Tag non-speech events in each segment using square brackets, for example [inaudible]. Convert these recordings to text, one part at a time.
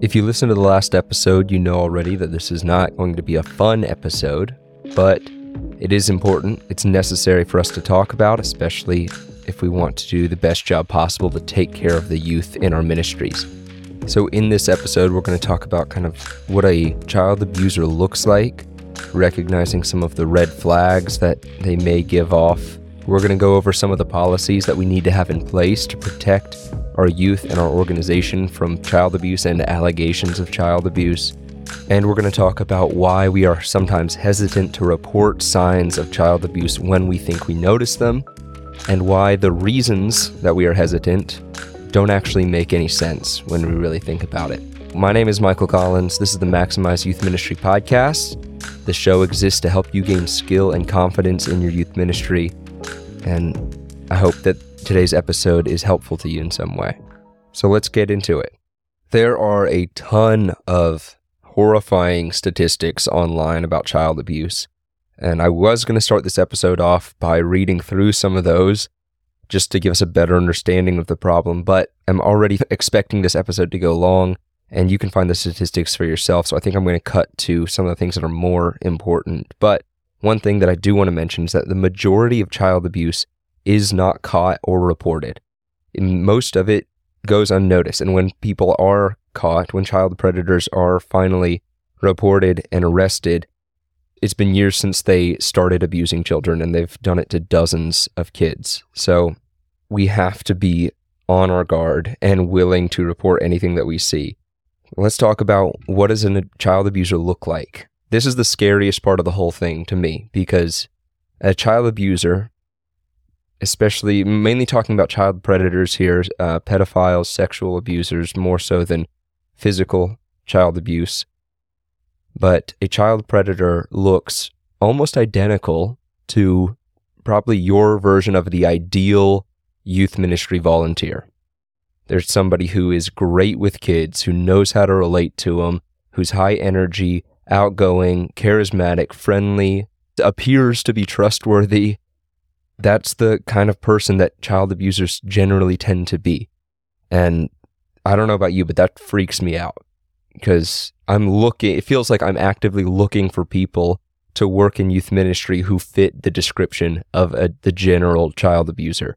If you listen to the last episode, you know already that this is not going to be a fun episode, but it is important. It's necessary for us to talk about, especially if we want to do the best job possible to take care of the youth in our ministries. So, in this episode, we're going to talk about kind of what a child abuser looks like, recognizing some of the red flags that they may give off. We're going to go over some of the policies that we need to have in place to protect our youth and our organization from child abuse and allegations of child abuse. And we're going to talk about why we are sometimes hesitant to report signs of child abuse when we think we notice them, and why the reasons that we are hesitant don't actually make any sense when we really think about it. My name is Michael Collins. This is the Maximize Youth Ministry podcast. The show exists to help you gain skill and confidence in your youth ministry. And I hope that today's episode is helpful to you in some way. So let's get into it. There are a ton of horrifying statistics online about child abuse. And I was going to start this episode off by reading through some of those just to give us a better understanding of the problem, but I'm already expecting this episode to go long and you can find the statistics for yourself. So I think I'm going to cut to some of the things that are more important. But one thing that I do want to mention is that the majority of child abuse is not caught or reported. Most of it goes unnoticed. And when people are caught, when child predators are finally reported and arrested, it's been years since they started abusing children and they've done it to dozens of kids. So we have to be on our guard and willing to report anything that we see. Let's talk about what does a child abuser look like? This is the scariest part of the whole thing to me because a child abuser especially mainly talking about child predators here, uh, pedophiles, sexual abusers, more so than physical child abuse. But a child predator looks almost identical to probably your version of the ideal youth ministry volunteer. There's somebody who is great with kids, who knows how to relate to them, who's high energy, outgoing, charismatic, friendly, appears to be trustworthy, that's the kind of person that child abusers generally tend to be. And I don't know about you, but that freaks me out because I'm looking, it feels like I'm actively looking for people to work in youth ministry who fit the description of a, the general child abuser.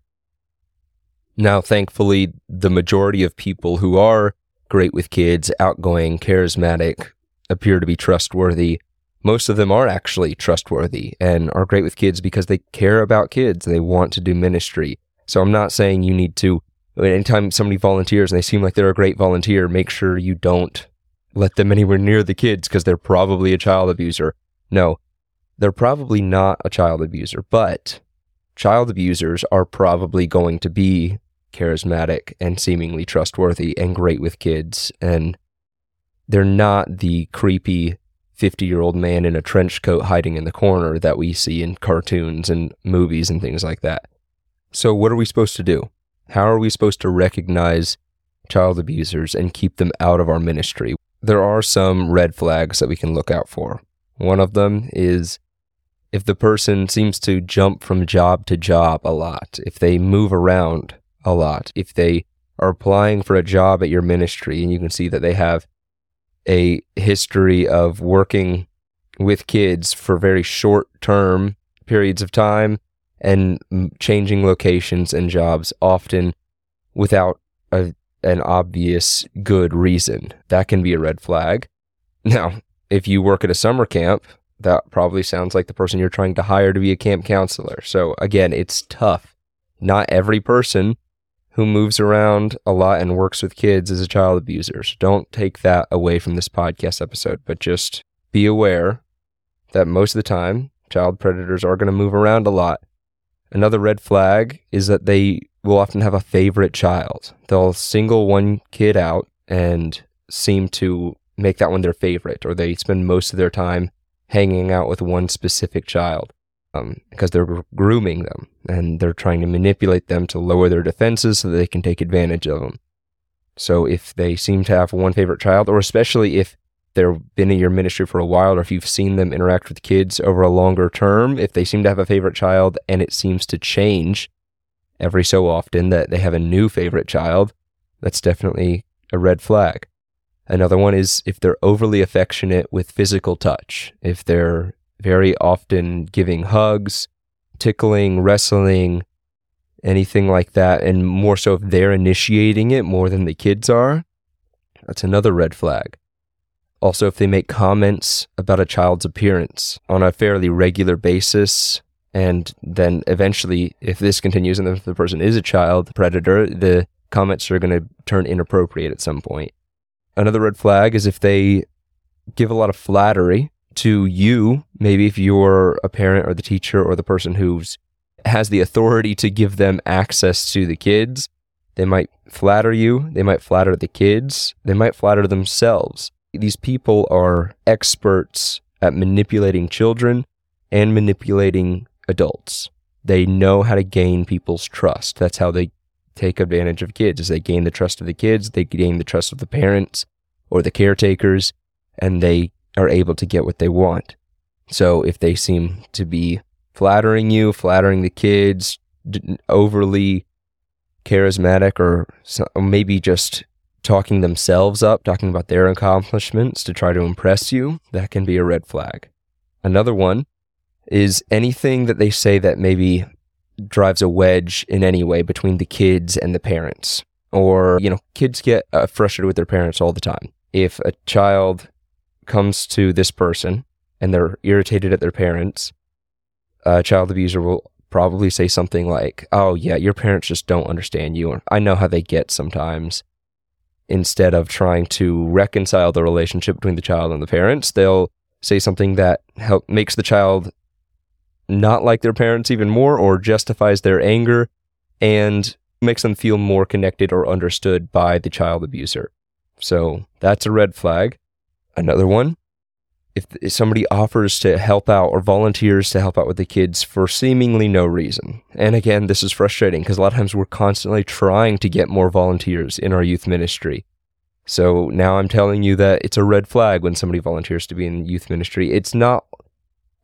Now, thankfully, the majority of people who are great with kids, outgoing, charismatic, appear to be trustworthy, most of them are actually trustworthy and are great with kids because they care about kids. They want to do ministry. So I'm not saying you need to, anytime somebody volunteers and they seem like they're a great volunteer, make sure you don't let them anywhere near the kids because they're probably a child abuser. No, they're probably not a child abuser, but child abusers are probably going to be charismatic and seemingly trustworthy and great with kids. And they're not the creepy 50 year old man in a trench coat hiding in the corner that we see in cartoons and movies and things like that. So, what are we supposed to do? How are we supposed to recognize child abusers and keep them out of our ministry? There are some red flags that we can look out for. One of them is if the person seems to jump from job to job a lot, if they move around a lot, if they are applying for a job at your ministry and you can see that they have a history of working with kids for very short term periods of time and changing locations and jobs often without a, an obvious good reason. That can be a red flag. Now, if you work at a summer camp, that probably sounds like the person you're trying to hire to be a camp counselor. So again, it's tough. Not every person who moves around a lot and works with kids is a child abuser. So don't take that away from this podcast episode, but just be aware that most of the time, child predators are going to move around a lot. Another red flag is that they will often have a favorite child. They'll single one kid out and seem to make that one their favorite, or they spend most of their time hanging out with one specific child um, because they're grooming them and they're trying to manipulate them to lower their defenses so that they can take advantage of them. So if they seem to have one favorite child, or especially if they've been in your ministry for a while, or if you've seen them interact with kids over a longer term, if they seem to have a favorite child and it seems to change every so often that they have a new favorite child, that's definitely a red flag. Another one is if they're overly affectionate with physical touch, if they're very often giving hugs, tickling, wrestling, anything like that, and more so if they're initiating it more than the kids are, that's another red flag. Also, if they make comments about a child's appearance on a fairly regular basis, and then eventually, if this continues and if the person is a child predator, the comments are going to turn inappropriate at some point. Another red flag is if they give a lot of flattery to you, maybe if you're a parent or the teacher or the person who's has the authority to give them access to the kids. They might flatter you, they might flatter the kids, they might flatter themselves. These people are experts at manipulating children and manipulating adults. They know how to gain people's trust. That's how they take advantage of kids. Is they gain the trust of the kids, they gain the trust of the parents or the caretakers, and they are able to get what they want. So if they seem to be flattering you, flattering the kids, overly charismatic, or maybe just talking themselves up, talking about their accomplishments to try to impress you, that can be a red flag. Another one is anything that they say that maybe drives a wedge in any way between the kids and the parents. Or, you know, kids get uh, frustrated with their parents all the time. If a child comes to this person and they're irritated at their parents, a child abuser will probably say something like, Oh, yeah, your parents just don't understand you. I know how they get sometimes. Instead of trying to reconcile the relationship between the child and the parents, they'll say something that help makes the child not like their parents even more or justifies their anger and makes them feel more connected or understood by the child abuser. So that's a red flag. Another one, if, if somebody offers to help out or volunteers to help out with the kids for seemingly no reason. And again, this is frustrating because a lot of times we're constantly trying to get more volunteers in our youth ministry. So now I'm telling you that it's a red flag when somebody volunteers to be in youth ministry. It's not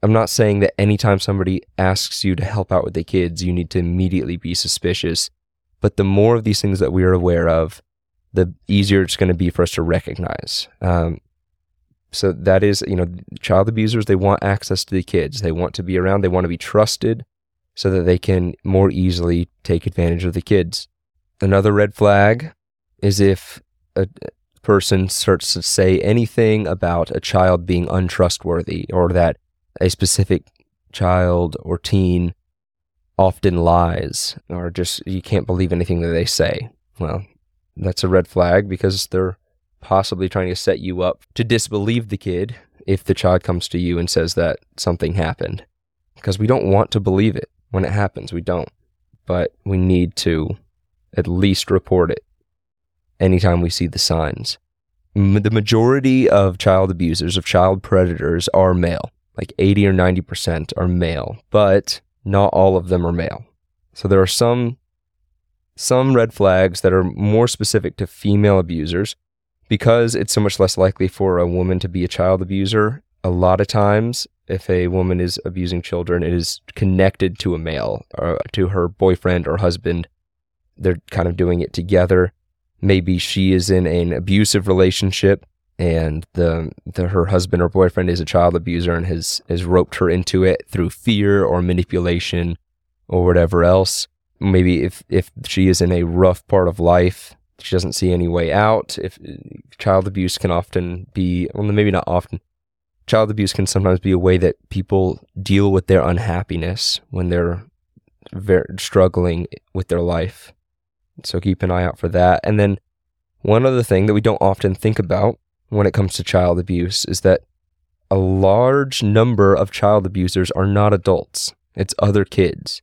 I'm not saying that anytime somebody asks you to help out with the kids, you need to immediately be suspicious. But the more of these things that we are aware of, the easier it's going to be for us to recognize. Um, so that is, you know, child abusers, they want access to the kids. They want to be around. They want to be trusted so that they can more easily take advantage of the kids. Another red flag is if a person starts to say anything about a child being untrustworthy or that a specific child or teen often lies or just you can't believe anything that they say. Well, that's a red flag because they're possibly trying to set you up to disbelieve the kid if the child comes to you and says that something happened. Because we don't want to believe it when it happens. We don't. But we need to at least report it anytime we see the signs. The majority of child abusers, of child predators, are male like 80 or 90% are male, but not all of them are male. So there are some some red flags that are more specific to female abusers because it's so much less likely for a woman to be a child abuser. A lot of times if a woman is abusing children, it is connected to a male or to her boyfriend or husband. They're kind of doing it together. Maybe she is in an abusive relationship and the, the her husband or boyfriend is a child abuser and has has roped her into it through fear or manipulation or whatever else. Maybe if if she is in a rough part of life, she doesn't see any way out. If child abuse can often be well, maybe not often. Child abuse can sometimes be a way that people deal with their unhappiness when they're very struggling with their life. So keep an eye out for that. And then one other thing that we don't often think about when it comes to child abuse is that a large number of child abusers are not adults, it's other kids.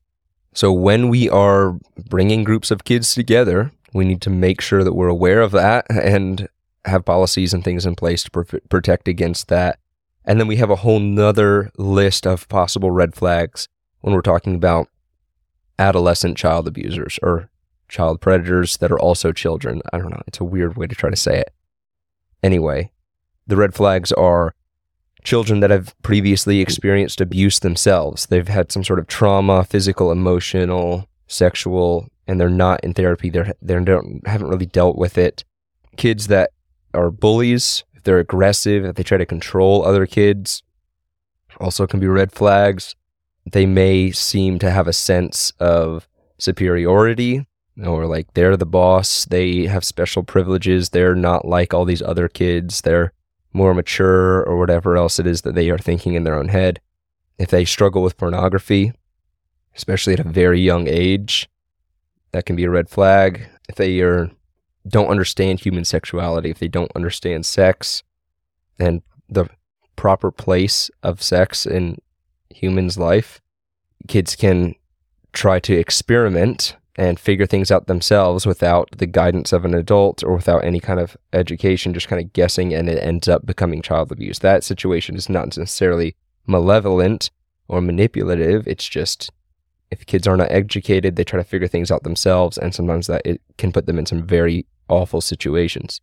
So when we are bringing groups of kids together, we need to make sure that we're aware of that and have policies and things in place to pr- protect against that. And then we have a whole nother list of possible red flags when we're talking about adolescent child abusers or child predators that are also children. I don't know. It's a weird way to try to say it. Anyway, the red flags are children that have previously experienced abuse themselves. They've had some sort of trauma, physical, emotional, sexual, and they're not in therapy. They're they don't haven't really dealt with it. Kids that are bullies, if they're aggressive, if they try to control other kids, also can be red flags. They may seem to have a sense of superiority or like they're the boss, they have special privileges, they're not like all these other kids, they're more mature or whatever else it is that they are thinking in their own head. If they struggle with pornography, especially at a very young age, that can be a red flag. If they are don't understand human sexuality, if they don't understand sex and the proper place of sex in humans' life, kids can try to experiment and figure things out themselves without the guidance of an adult or without any kind of education, just kind of guessing, and it ends up becoming child abuse. That situation is not necessarily malevolent or manipulative. It's just if kids are not educated, they try to figure things out themselves, and sometimes that it can put them in some very awful situations.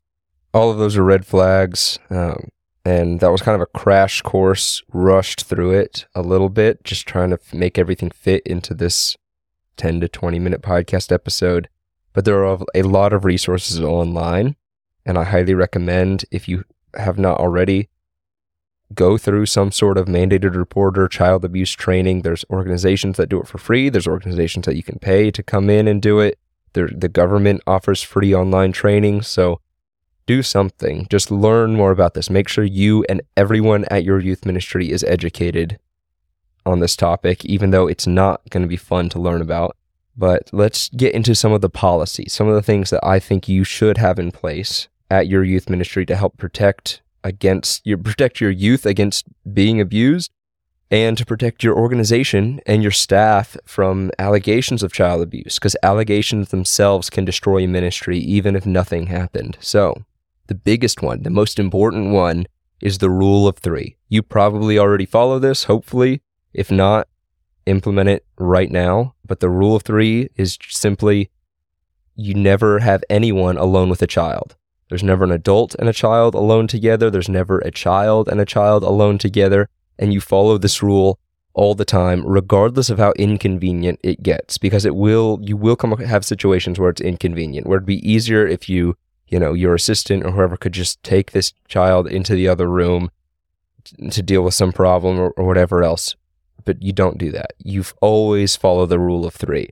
All of those are red flags. Um, and that was kind of a crash course, rushed through it a little bit, just trying to make everything fit into this 10 to 20 minute podcast episode. But there are a lot of resources online, and I highly recommend if you have not already, go through some sort of mandated reporter child abuse training. There's organizations that do it for free. There's organizations that you can pay to come in and do it. There, the government offers free online training. So do something. Just learn more about this. Make sure you and everyone at your youth ministry is educated on this topic, even though it's not going to be fun to learn about. But let's get into some of the policies, some of the things that I think you should have in place at your youth ministry to help protect against you protect your youth against being abused and to protect your organization and your staff from allegations of child abuse because allegations themselves can destroy ministry even if nothing happened. So, the biggest one, the most important one is the rule of 3. You probably already follow this, hopefully. If not, implement it right now. But the rule of three is simply you never have anyone alone with a child. There's never an adult and a child alone together. There's never a child and a child alone together. And you follow this rule all the time, regardless of how inconvenient it gets, because it will, you will come have situations where it's inconvenient, where it'd be easier if you, you know, your assistant or whoever could just take this child into the other room to deal with some problem or, or whatever else but you don't do that. You've always follow the rule of three.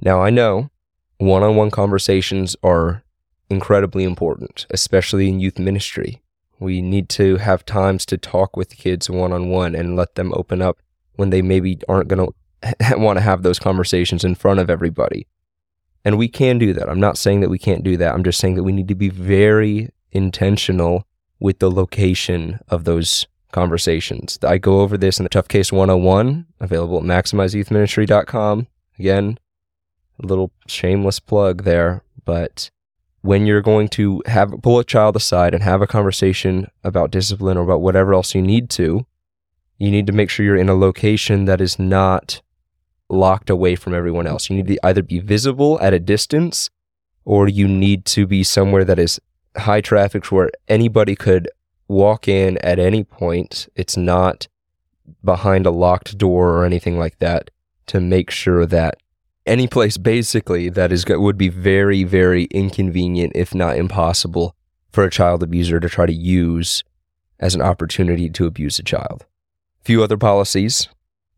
Now, I know one on one conversations are incredibly important, especially in youth ministry. We need to have times to talk with kids one on one and let them open up when they maybe aren't going [laughs] to want to have those conversations in front of everybody. And we can do that. I'm not saying that we can't do that. I'm just saying that we need to be very intentional with the location of those conversations. I go over this in the Tough C.A.S.E. 101, available at maximizeyouthministry.com. Again, a little shameless plug there, but when you're going to have pull a child aside and have a conversation about discipline or about whatever else you need to, you need to make sure you're in a location that is not locked away from everyone else. You need to either be visible at a distance or you need to be somewhere that is high traffic where anybody could walk in at any point. It's not behind a locked door or anything like that to make sure that any place basically that is would be very very inconvenient if not impossible for a child abuser to try to use as an opportunity to abuse a child. A few other policies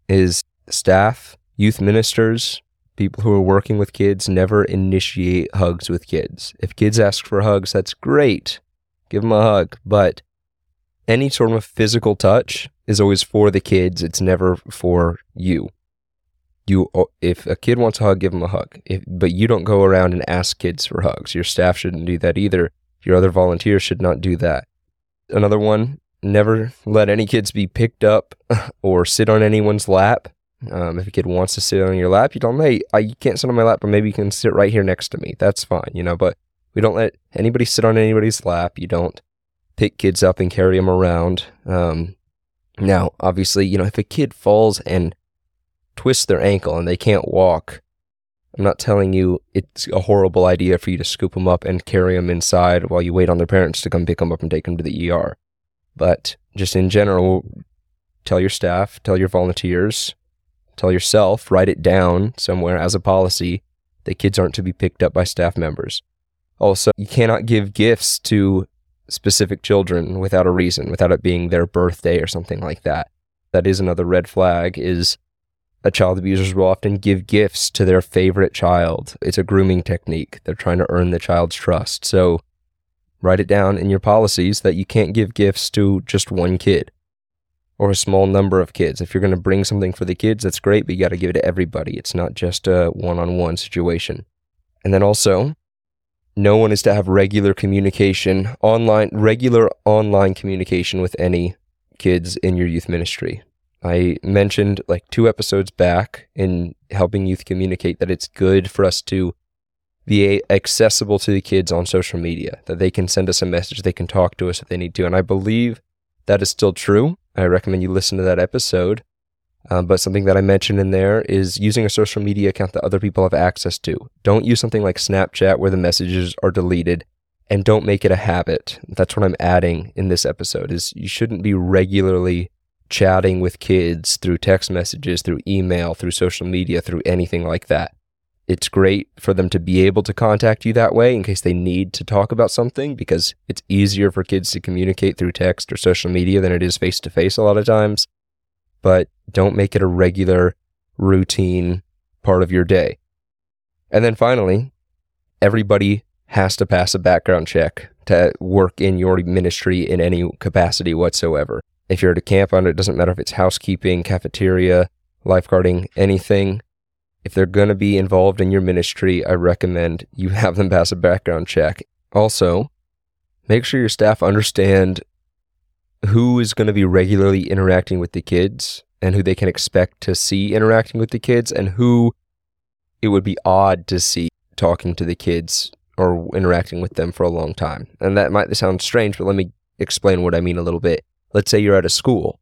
is staff, youth ministers, people who are working with kids never initiate hugs with kids. If kids ask for hugs, that's great. Give them a hug, but any sort of physical touch is always for the kids. It's never for you. You, if a kid wants a hug, give them a hug. If, but you don't go around and ask kids for hugs. Your staff shouldn't do that either. Your other volunteers should not do that. Another one: never let any kids be picked up [laughs] or sit on anyone's lap. Um, if a kid wants to sit on your lap, you tell them, "Hey, I, you can't sit on my lap, but maybe you can sit right here next to me." That's fine, you know. But we don't let anybody sit on anybody's lap. You don't pick kids up and carry them around. Um, now, obviously, you know, if a kid falls and twists their ankle and they can't walk, I'm not telling you it's a horrible idea for you to scoop them up and carry them inside while you wait on their parents to come pick them up and take them to the ER. But just in general, tell your staff, tell your volunteers, tell yourself, write it down somewhere as a policy that kids aren't to be picked up by staff members. Also, you cannot give gifts to specific children without a reason, without it being their birthday or something like that. That is another red flag is a child abusers will often give gifts to their favorite child. It's a grooming technique. They're trying to earn the child's trust. So write it down in your policies that you can't give gifts to just one kid or a small number of kids. If you're going to bring something for the kids, that's great, but you got to give it to everybody. It's not just a one on one situation. And then also, no one is to have regular communication, online, regular online communication with any kids in your youth ministry. I mentioned like two episodes back in helping youth communicate that it's good for us to be accessible to the kids on social media, that they can send us a message, they can talk to us if they need to. And I believe that is still true. I recommend you listen to that episode. Um, but something that I mentioned in there is using a social media account that other people have access to. Don't use something like Snapchat where the messages are deleted and don't make it a habit. That's what I'm adding in this episode is you shouldn't be regularly chatting with kids through text messages, through email, through social media, through anything like that. It's great for them to be able to contact you that way in case they need to talk about something because it's easier for kids to communicate through text or social media than it is face to face a lot of times. But don't make it a regular routine part of your day. And then finally, everybody has to pass a background check to work in your ministry in any capacity whatsoever. If you're at a camp it, doesn't matter if it's housekeeping, cafeteria, lifeguarding, anything. If they're going to be involved in your ministry, I recommend you [laughs] have them pass a background check. Also, make sure your staff understand who is going to be regularly interacting with the kids and who they can expect to see interacting with the kids and who it would be odd to see talking to the kids or interacting with them for a long time. And that might sound strange, but let me explain what I mean a little bit. Let's say you're at a school.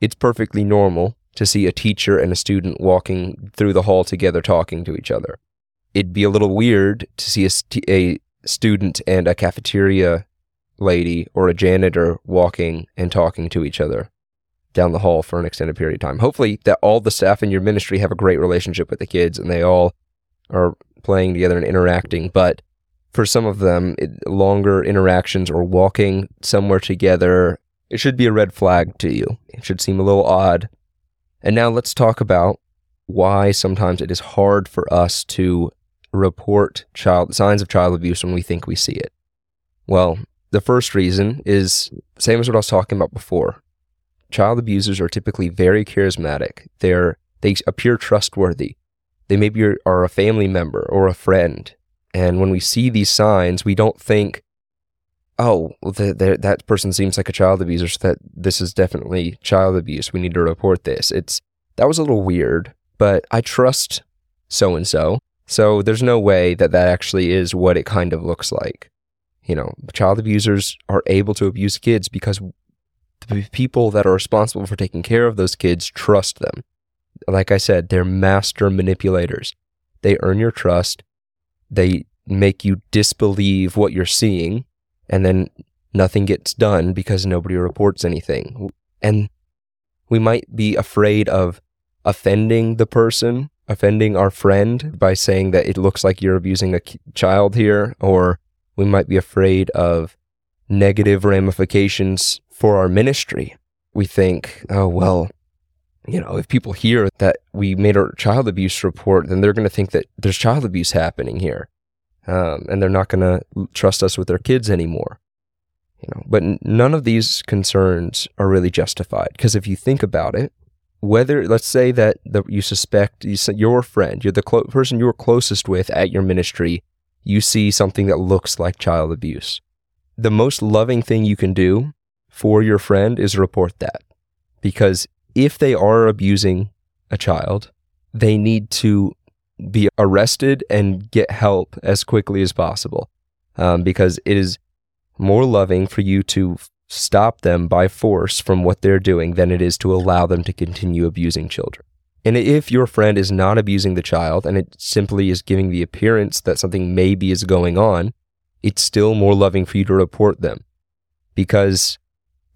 It's perfectly normal to see a teacher and a student walking through the hall together talking to each other. It'd be a little weird to see a, st- a student and a cafeteria lady or a janitor walking and talking to each other down the hall for an extended period of time. Hopefully, that all the staff in your ministry have a great relationship with the kids and they all are playing together and interacting. But for some of them, it, longer interactions or walking somewhere together, it should be a red flag to you. It should seem a little odd. And now let's talk about why sometimes it is hard for us to report child signs of child abuse when we think we see it. Well, the first reason is same as what I was talking about before child abusers are typically very charismatic. They're they appear trustworthy. They maybe are, a family member or a friend. And when we see these signs, we don't think, "Oh, the, the, that person seems like a child abuser. So that this is definitely child abuse. We need to report this." It's that was a little weird, but I trust so and so. So there's no way that that actually is what it kind of looks like. You know, child abusers are able to abuse kids because the people that are responsible for taking care of those kids trust them. Like I said, they're master manipulators. They earn your trust. They make you disbelieve what you're seeing, and then nothing gets done because nobody reports anything. And we might be afraid of offending the person, offending our friend by saying that it looks like you're abusing a child here, or we might be afraid of negative ramifications for our ministry. We think, oh, well, you know, if people hear that we made a child abuse report, then they're going to think that there's child abuse happening here. Um, and they're not going to trust us with their kids anymore. You know, but n- none of these concerns are really justified because if you think about it, whether let's say that the, you suspect you, your friend, you're the clo- person you're closest with at your ministry, you see something that looks like child abuse. The most loving thing you can do for your friend is report that. Because if they are abusing a child, they need to be arrested and get help as quickly as possible. Um, because it is more loving for you to stop them by force from what they're doing than it is to allow them to continue abusing children. And if your friend is not abusing the child and it simply is giving the appearance that something maybe is going on, it's still more loving for you to report them because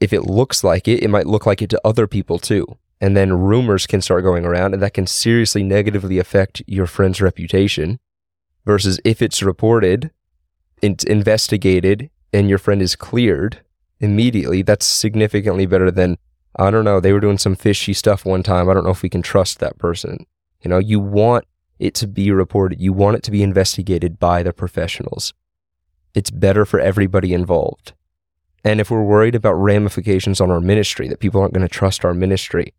if it looks like it, it might look like it to other people too. And then rumors can start going around, and that can seriously negatively affect your friend's reputation. Versus if it's reported, it's investigated, and your friend is cleared immediately, that's significantly better than, I don't know, they were doing some fishy stuff one time. I don't know if we can trust that person. You know, you want it to be reported, you want it to be investigated by the professionals. It's better for everybody involved. And if we're worried about ramifications on our ministry, that people aren't going to trust our ministry,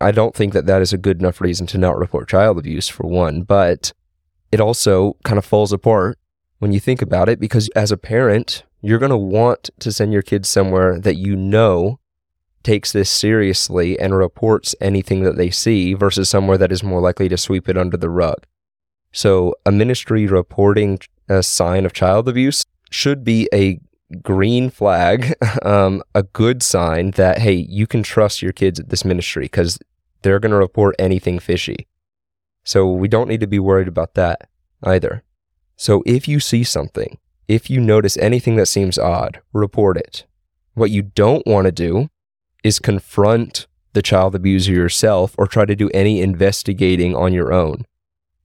I don't think that that is a good enough reason to not report child abuse, for one. But it also kind of falls apart when you think about it because as a parent, you're going to want to send your kids somewhere that you know takes this seriously and reports anything that they see versus somewhere that is more likely to sweep it under the rug. So, a ministry reporting a sign of child abuse should be a green flag, [laughs] um, a good sign that, hey, you can trust your kids at this ministry because they're going to report anything fishy. So, we don't need to be worried about that either. So, if you see something, if you notice anything that seems odd, report it. What you don't want to do is confront the child abuser yourself or try to do any investigating on your own.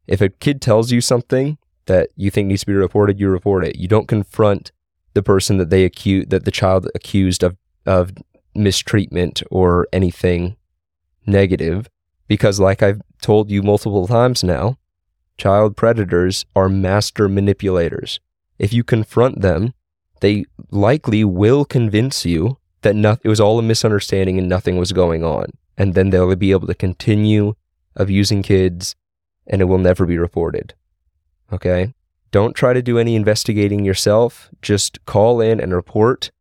If a kid tells you something that you think needs to be reported, you report it. You don't confront the person that they accuse that the child accused of of mistreatment or anything negative because like I've told you multiple times now, child predators are master manipulators. If you confront them, they likely will convince you that no, it was all a misunderstanding and nothing was going on. And then they'll be able to continue abusing kids and it will never be reported. Okay? Don't try to do any investigating yourself. Just call in and report.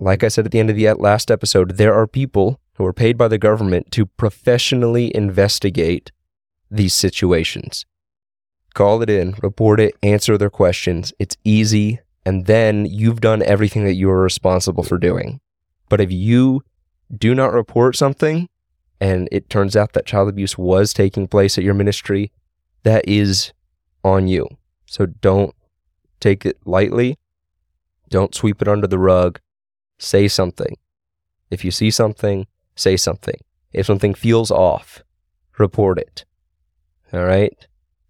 Like I said at the end of the last episode, there are people who are paid by the government to professionally investigate these situations. Call it in, report it, answer their questions. It's easy. And then you've done everything that you are responsible for doing. But if you do not report something and it turns out that child abuse was taking place at your ministry, that is on you. So don't take it lightly. Don't sweep it under the rug. Say something. If you see something, say something. If something feels off, report it. All right.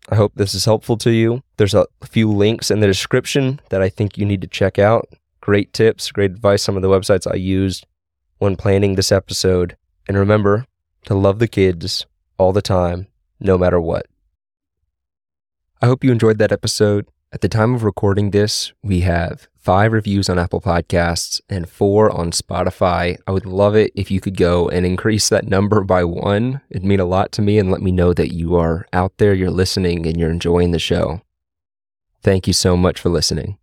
I hope this is helpful to you. There's a few links in the description that I think you need to check out great tips, great advice, some of the websites I used when planning this episode. And remember to love the kids all the time, no matter what. I hope you enjoyed that episode. At the time of recording this, we have five reviews on Apple Podcasts and four on Spotify. I would love it if you could go and increase that number by one. It'd mean a lot to me and let me know that you are out there, you're listening, and you're enjoying the show. Thank you so much for listening.